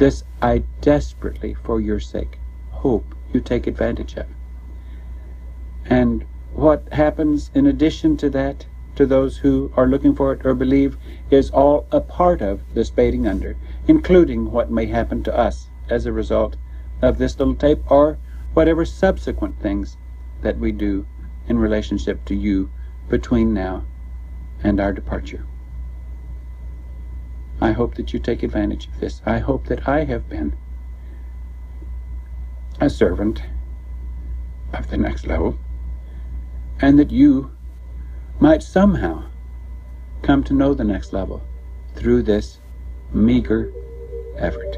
This I desperately, for your sake, hope you take advantage of. And what happens in addition to that, to those who are looking for it or believe, is all a part of the spading under, including what may happen to us as a result of this little tape or whatever subsequent things that we do in relationship to you between now and our departure. I hope that you take advantage of this. I hope that I have been a servant of the next level and that you might somehow come to know the next level through this meager effort.